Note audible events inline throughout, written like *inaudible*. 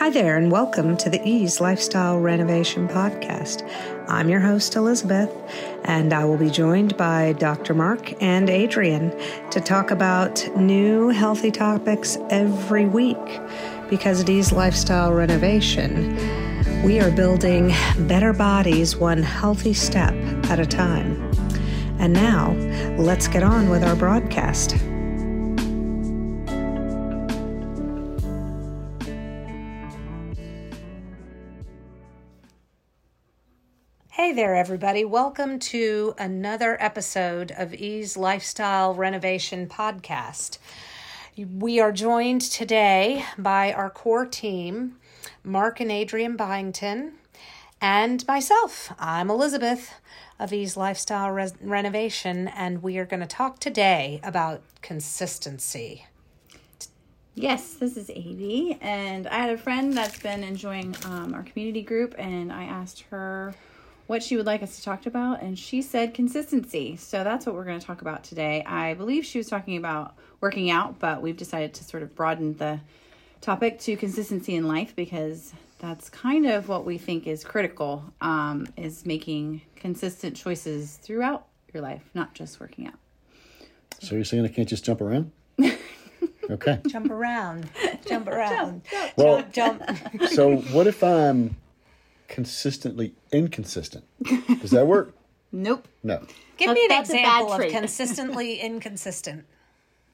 Hi there, and welcome to the E's Lifestyle Renovation Podcast. I'm your host, Elizabeth, and I will be joined by Dr. Mark and Adrian to talk about new healthy topics every week. Because at E's Lifestyle Renovation, we are building better bodies one healthy step at a time. And now, let's get on with our broadcast. Hey there, everybody. Welcome to another episode of E's Lifestyle Renovation Podcast. We are joined today by our core team, Mark and Adrian Byington, and myself. I'm Elizabeth of E's Lifestyle Re- Renovation, and we are going to talk today about consistency. Yes, this is Amy, and I had a friend that's been enjoying um, our community group, and I asked her what she would like us to talk about, and she said consistency. So that's what we're going to talk about today. I believe she was talking about working out, but we've decided to sort of broaden the topic to consistency in life because that's kind of what we think is critical um, is making consistent choices throughout your life, not just working out. So you're saying I can't just jump around? *laughs* Okay. Jump around, jump around, Jump. Well, jump. so what if I'm consistently inconsistent? Does that work? *laughs* Nope. No. Give me an That's- that's a bad example of trait. consistently *laughs* inconsistent.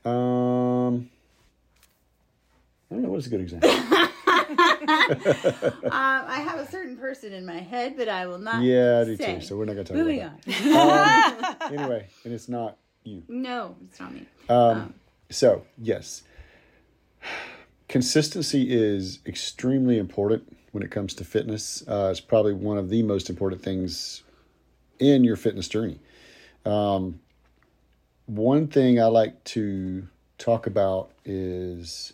Um, I don't know. What's a good example? *laughs* Um, I have a certain person in my head, but I will not. Yeah, I do say. too. So we're not going to talk Moving about on. that. Um, anyway, and it's not you. no, it's not me. Um, so yes, consistency is extremely important when it comes to fitness. Uh, it's probably one of the most important things in your fitness journey. Um, one thing I like to talk about is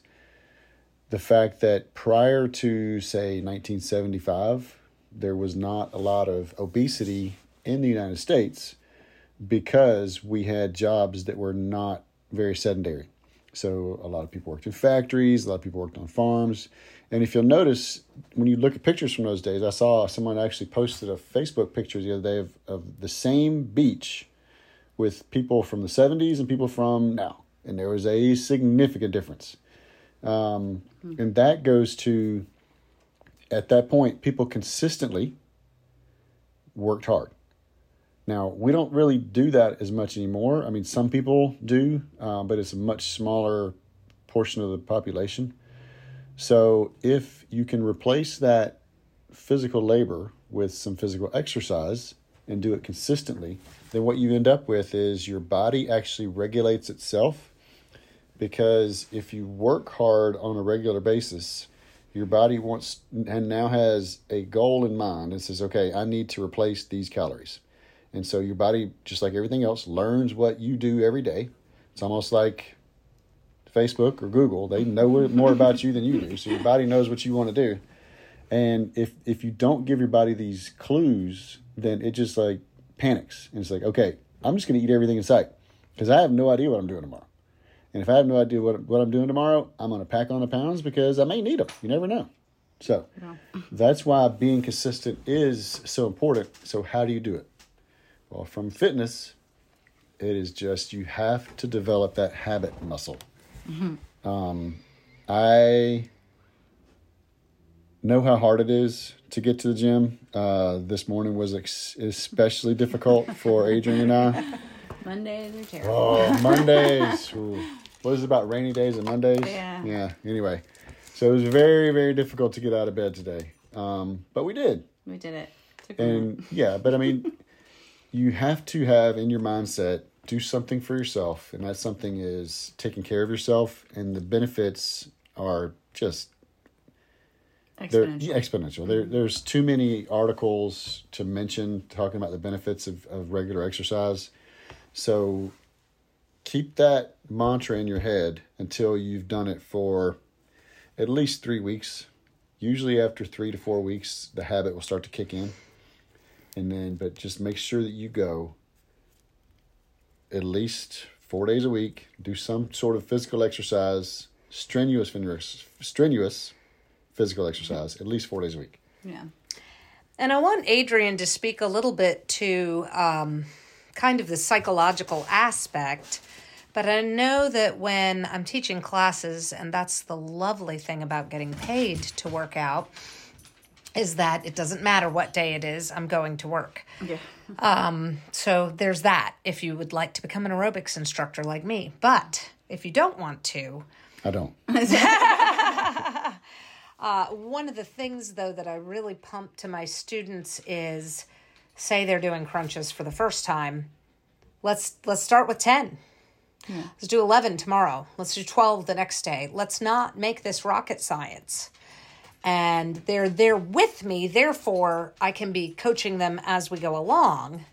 the fact that prior to say 1975, there was not a lot of obesity in the United States because we had jobs that were not very sedentary. So a lot of people worked in factories, a lot of people worked on farms. And if you'll notice, when you look at pictures from those days, I saw someone actually posted a Facebook picture the other day of, of the same beach with people from the 70s and people from now. And there was a significant difference. Um, And that goes to, at that point, people consistently worked hard. Now, we don't really do that as much anymore. I mean, some people do, uh, but it's a much smaller portion of the population. So, if you can replace that physical labor with some physical exercise and do it consistently, then what you end up with is your body actually regulates itself. Because if you work hard on a regular basis, your body wants and now has a goal in mind and says, okay, I need to replace these calories. And so your body, just like everything else, learns what you do every day. It's almost like Facebook or Google. They know more about you than you do. So your body knows what you want to do. And if if you don't give your body these clues, then it just like panics. And it's like, okay, I'm just going to eat everything in sight because I have no idea what I'm doing tomorrow. And if I have no idea what, what I'm doing tomorrow, I'm going to pack on the pounds because I may need them. You never know. So that's why being consistent is so important. So, how do you do it? Well, from fitness, it is just you have to develop that habit muscle. Um, I know how hard it is to get to the gym. Uh, this morning was ex- especially difficult for Adrian and I. Mondays are terrible. Oh, Mondays. *laughs* What is it about rainy days and Mondays? Yeah. Yeah. Anyway, so it was very, very difficult to get out of bed today. Um, but we did. We did it. Took. And yeah, but I mean, *laughs* you have to have in your mindset do something for yourself, and that something is taking care of yourself, and the benefits are just they're exponential. yeah, exponential. There, mm-hmm. there's too many articles to mention talking about the benefits of, of regular exercise. So keep that mantra in your head until you've done it for at least three weeks. Usually, after three to four weeks, the habit will start to kick in. And then, but just make sure that you go at least four days a week, do some sort of physical exercise, strenuous, strenuous physical exercise at least four days a week. Yeah. And I want Adrian to speak a little bit to um, kind of the psychological aspect. But I know that when I'm teaching classes, and that's the lovely thing about getting paid to work out, is that it doesn't matter what day it is, I'm going to work. Yeah. Um, so there's that if you would like to become an aerobics instructor like me. But if you don't want to, I don't. *laughs* *laughs* uh, one of the things though that I really pump to my students is say they're doing crunches for the first time. Let's let's start with 10. Let's do 11 tomorrow. Let's do 12 the next day. Let's not make this rocket science. And they're there with me, therefore I can be coaching them as we go along.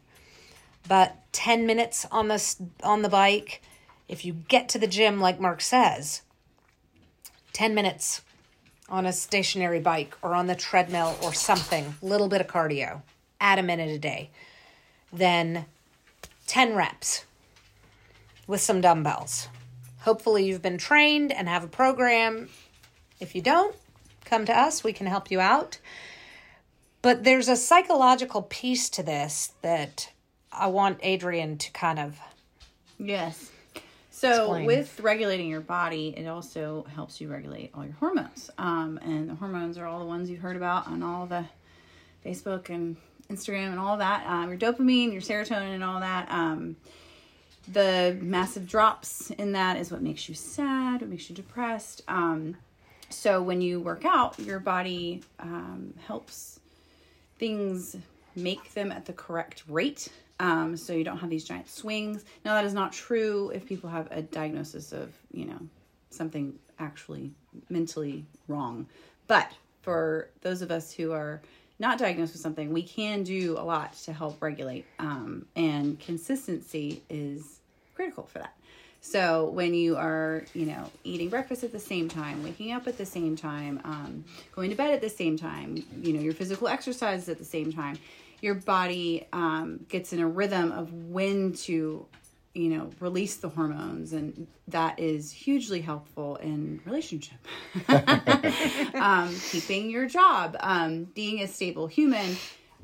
But 10 minutes on the on the bike, if you get to the gym like Mark says, 10 minutes on a stationary bike or on the treadmill or something, little bit of cardio, add a minute a day. Then 10 reps with some dumbbells. Hopefully, you've been trained and have a program. If you don't, come to us, we can help you out. But there's a psychological piece to this that I want Adrian to kind of Yes. So Explain. with regulating your body, it also helps you regulate all your hormones. Um, and the hormones are all the ones you've heard about on all the Facebook and Instagram and all that. Um, your dopamine, your serotonin, and all that. Um, the massive drops in that is what makes you sad, what makes you depressed. Um, so when you work out, your body um, helps things make them at the correct rate. Um, so you don't have these giant swings. Now that is not true if people have a diagnosis of you know something actually mentally wrong. But for those of us who are not diagnosed with something we can do a lot to help regulate um, and consistency is critical for that so when you are, you know, eating breakfast at the same time, waking up at the same time, um, going to bed at the same time, you know, your physical exercises at the same time, your body um, gets in a rhythm of when to, you know, release the hormones, and that is hugely helpful in relationship, *laughs* um, keeping your job, um, being a stable human.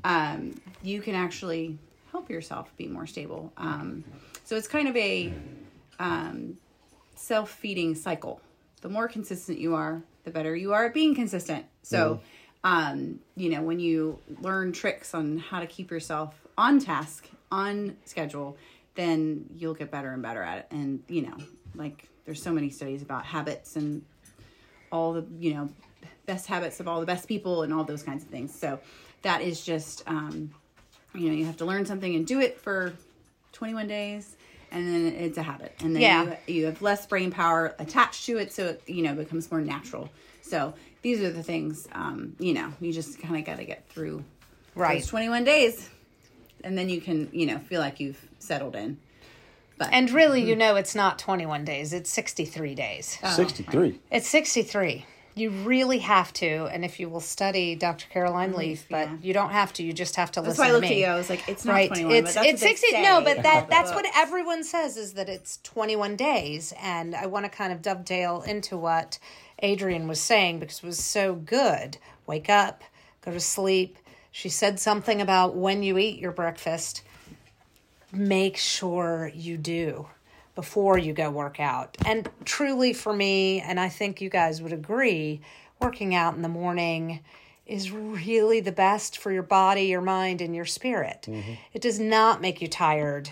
Um, you can actually help yourself be more stable. Um, so it's kind of a um, self feeding cycle. The more consistent you are, the better you are at being consistent. So, um, you know, when you learn tricks on how to keep yourself on task, on schedule, then you'll get better and better at it. And, you know, like there's so many studies about habits and all the, you know, best habits of all the best people and all those kinds of things. So that is just, um, you know, you have to learn something and do it for 21 days and then it's a habit and then Yeah. you, you have less brain power attached to it so it you know becomes more natural so these are the things um, you know you just kind of got to get through Right. those 21 days and then you can you know feel like you've settled in but And really, you know, it's not 21 days, it's 63 days. 63. It's 63. You really have to, and if you will study Dr. Caroline mm-hmm, Leaf, but yeah. you don't have to, you just have to that's listen why I to looked me. at you I was like it's not right 21 it's but that's it's what they 60 say no but that that's what everyone says is that it's 21 days and i want to kind of dovetail into what adrian was saying because it was so good wake up go to sleep she said something about when you eat your breakfast make sure you do before you go work out. And truly for me, and I think you guys would agree, working out in the morning is really the best for your body, your mind, and your spirit. Mm-hmm. It does not make you tired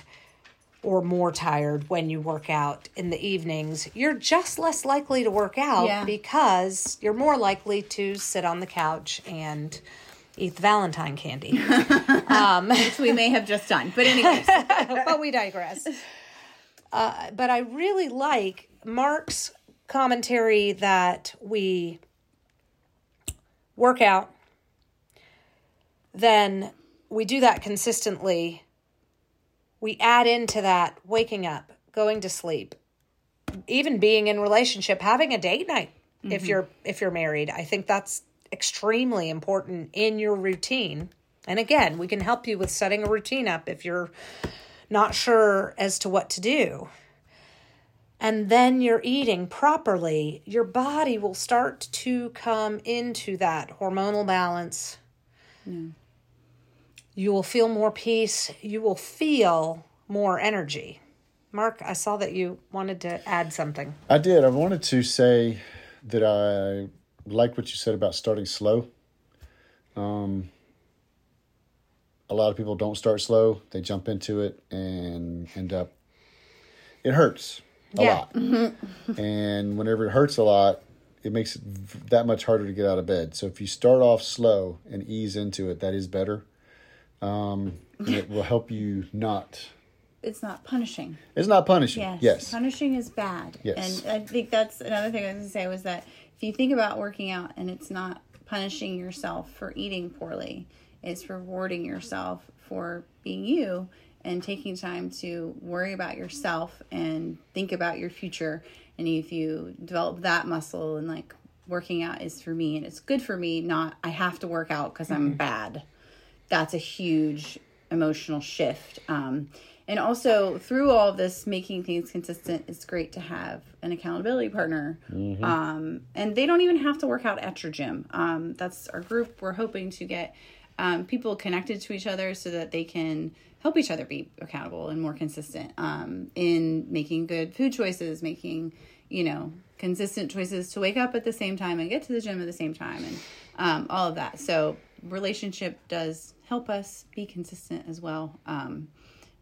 or more tired when you work out in the evenings. You're just less likely to work out Yeah. because you're more likely to sit on the couch and eat the Valentine candy. *laughs* Um, which we may have just done but anyways *laughs* but we digress. Uh, but I really like Mark's commentary that we work out, then we do that consistently. We add into that waking up, going to sleep, even being in relationship, having a date night if you're if you're married. I think that's extremely important in your routine. And again, we can help you with setting a routine up if you're not sure as to what to do. and then you're eating properly, your body will start to come into that hormonal balance. You will feel more peace. You will feel more energy. Mark, I saw that you wanted to add something. I did. I wanted to say that I like what you said about starting slow. Um, a lot of people don't start slow; they jump into it and end up. It hurts a Yeah. lot, and whenever it hurts a lot, it makes it that much harder to get out of bed. So if you start off slow and ease into it, that is better. Um, it will help you not. It's not punishing. It's not punishing. Yes. Yes. Punishing is bad. Yes. And I think that's another thing I was going to say was that if you think about working out and it's not punishing yourself for eating poorly, it's rewarding yourself for being you and taking time to worry about yourself and think about your future. And if you develop that muscle and like working out is for me and it's good for me, not I have to work out because I'm bad that's a huge emotional shift. Um, and also through all this, making things consistent, it's great to have an accountability partner. Um, and they don't even have to work out at your gym. Um, that's our group. We're hoping to get um, people connected to each other so that they can help each other be accountable and more consistent um, in making good food choices, making, you know, consistent choices to wake up at the same time and get to the gym at the same time and um, all of that. So relationship does help us be consistent as well. Um,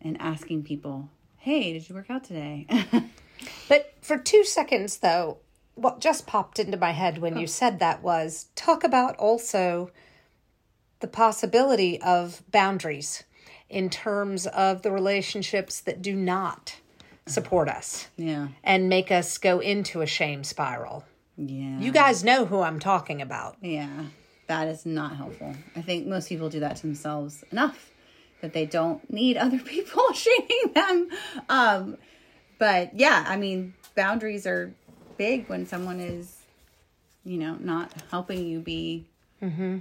and asking people, hey, did you work out today? *laughs* But for two seconds, though, what just popped into my head when you said that was talk about also the possibility of boundaries in terms of the relationships that do not support us yeah. and make us go into a shame spiral. Yeah. You guys know who I'm talking about. Yeah, that is not helpful. I think most people do that to themselves enough that they don't need other *laughs* people *laughs* shaming them. Um, but yeah, I mean, boundaries are big when someone is, you know, not helping you be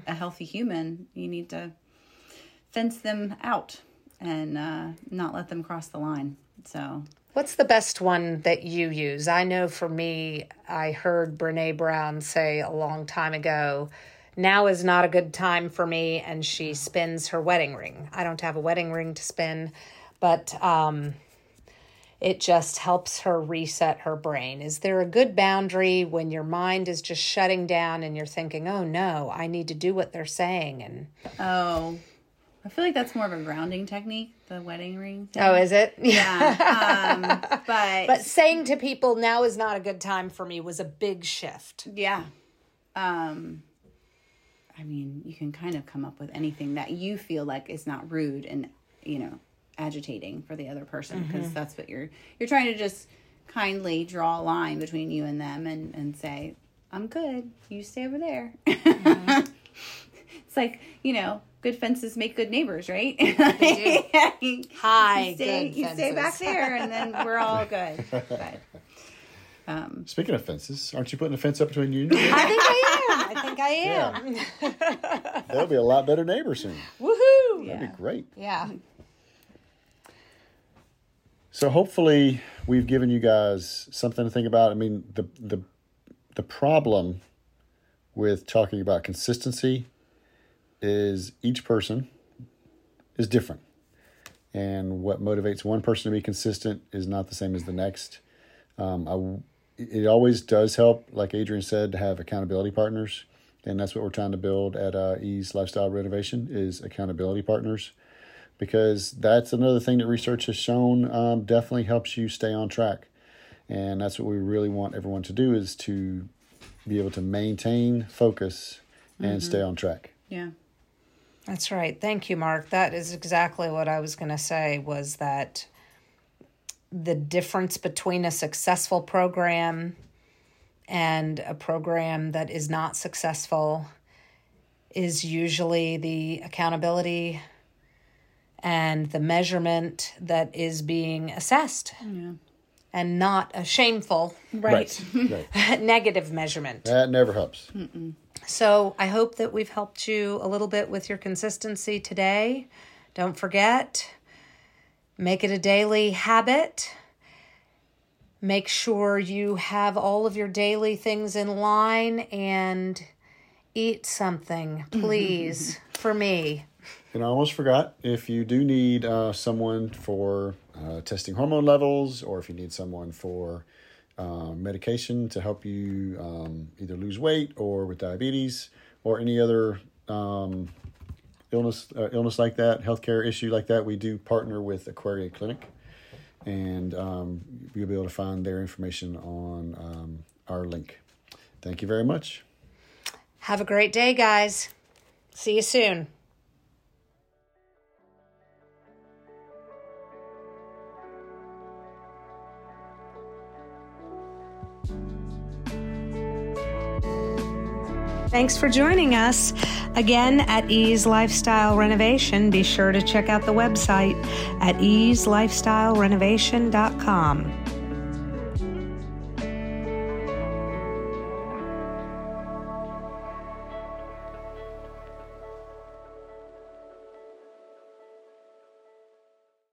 a healthy human. You need to fence them out and uh, not let them cross the line. So What's the best one that you use? I know for me, I heard Brene Brown say a long time ago, now is not a good time for me, and she spins her wedding ring. I don't have a wedding ring to spin, but um, it just helps her reset her brain. Is there a good boundary when your mind is just shutting down and you're thinking, oh no, I need to do what they're saying? And Oh, I feel like that's more of a grounding technique, the wedding ring. Thing. oh, is it? Yeah. *laughs* Um, but, But saying to people, now is not a good time for me was a big shift. yeah. Um, I mean, you can kind of come up with anything that you feel like is not rude and, you know, agitating for the other person because mm-hmm. that's what you're you're trying to just kindly draw a line between you and them and and say, "I'm good. You stay over there." Mm-hmm. *laughs* it's like, you know, good fences make good neighbors, right? *laughs* Hi, you stay, good you stay back there, and then we're all *laughs* good. But um, Speaking of fences, aren't you putting a fence up between you and your I think I am. I think I am. They'll be a lot better neighbor soon. Woohoo! That'd be great. Yeah. So hopefully we've given you guys something to think about. I mean, the the the problem with talking about consistency is each person is different. And what motivates one person to be consistent is not the same as the next. Um, I, it always does help, like Adrian said, to have accountability partners, and that's what we're trying to build at uh, E's Lifestyle Renovation is accountability partners, because that's another thing that research has shown um, definitely helps you stay on track, and that's what we really want everyone to do is to be able to maintain focus and stay on track. yeah. That's right. Thank you, Mark. That is exactly what I was going to say was that the difference between a successful program and a program that is not successful is usually the accountability and the measurement that is being assessed and not a shameful Right. right. *laughs* *laughs* negative measurement. That never helps. So I hope that we've helped you a little bit with your consistency today. Don't forget, make it a daily habit. Make sure you have all of your daily things in line and eat something, *laughs* please, for me. And I almost forgot if you do need uh, someone for uh, testing hormone levels or if you need someone for uh, medication to help you um, either lose weight or with diabetes or any other um, illness uh, illness like that, healthcare issue like that, we do partner with Aquarian Clinic, and um, you'll be able to find their information on um, our link. Thank you very much. Have a great day, guys. See you soon. Thanks for joining us again at E's Lifestyle Renovation. Be sure to check out the website at easelifestylerenovation.com.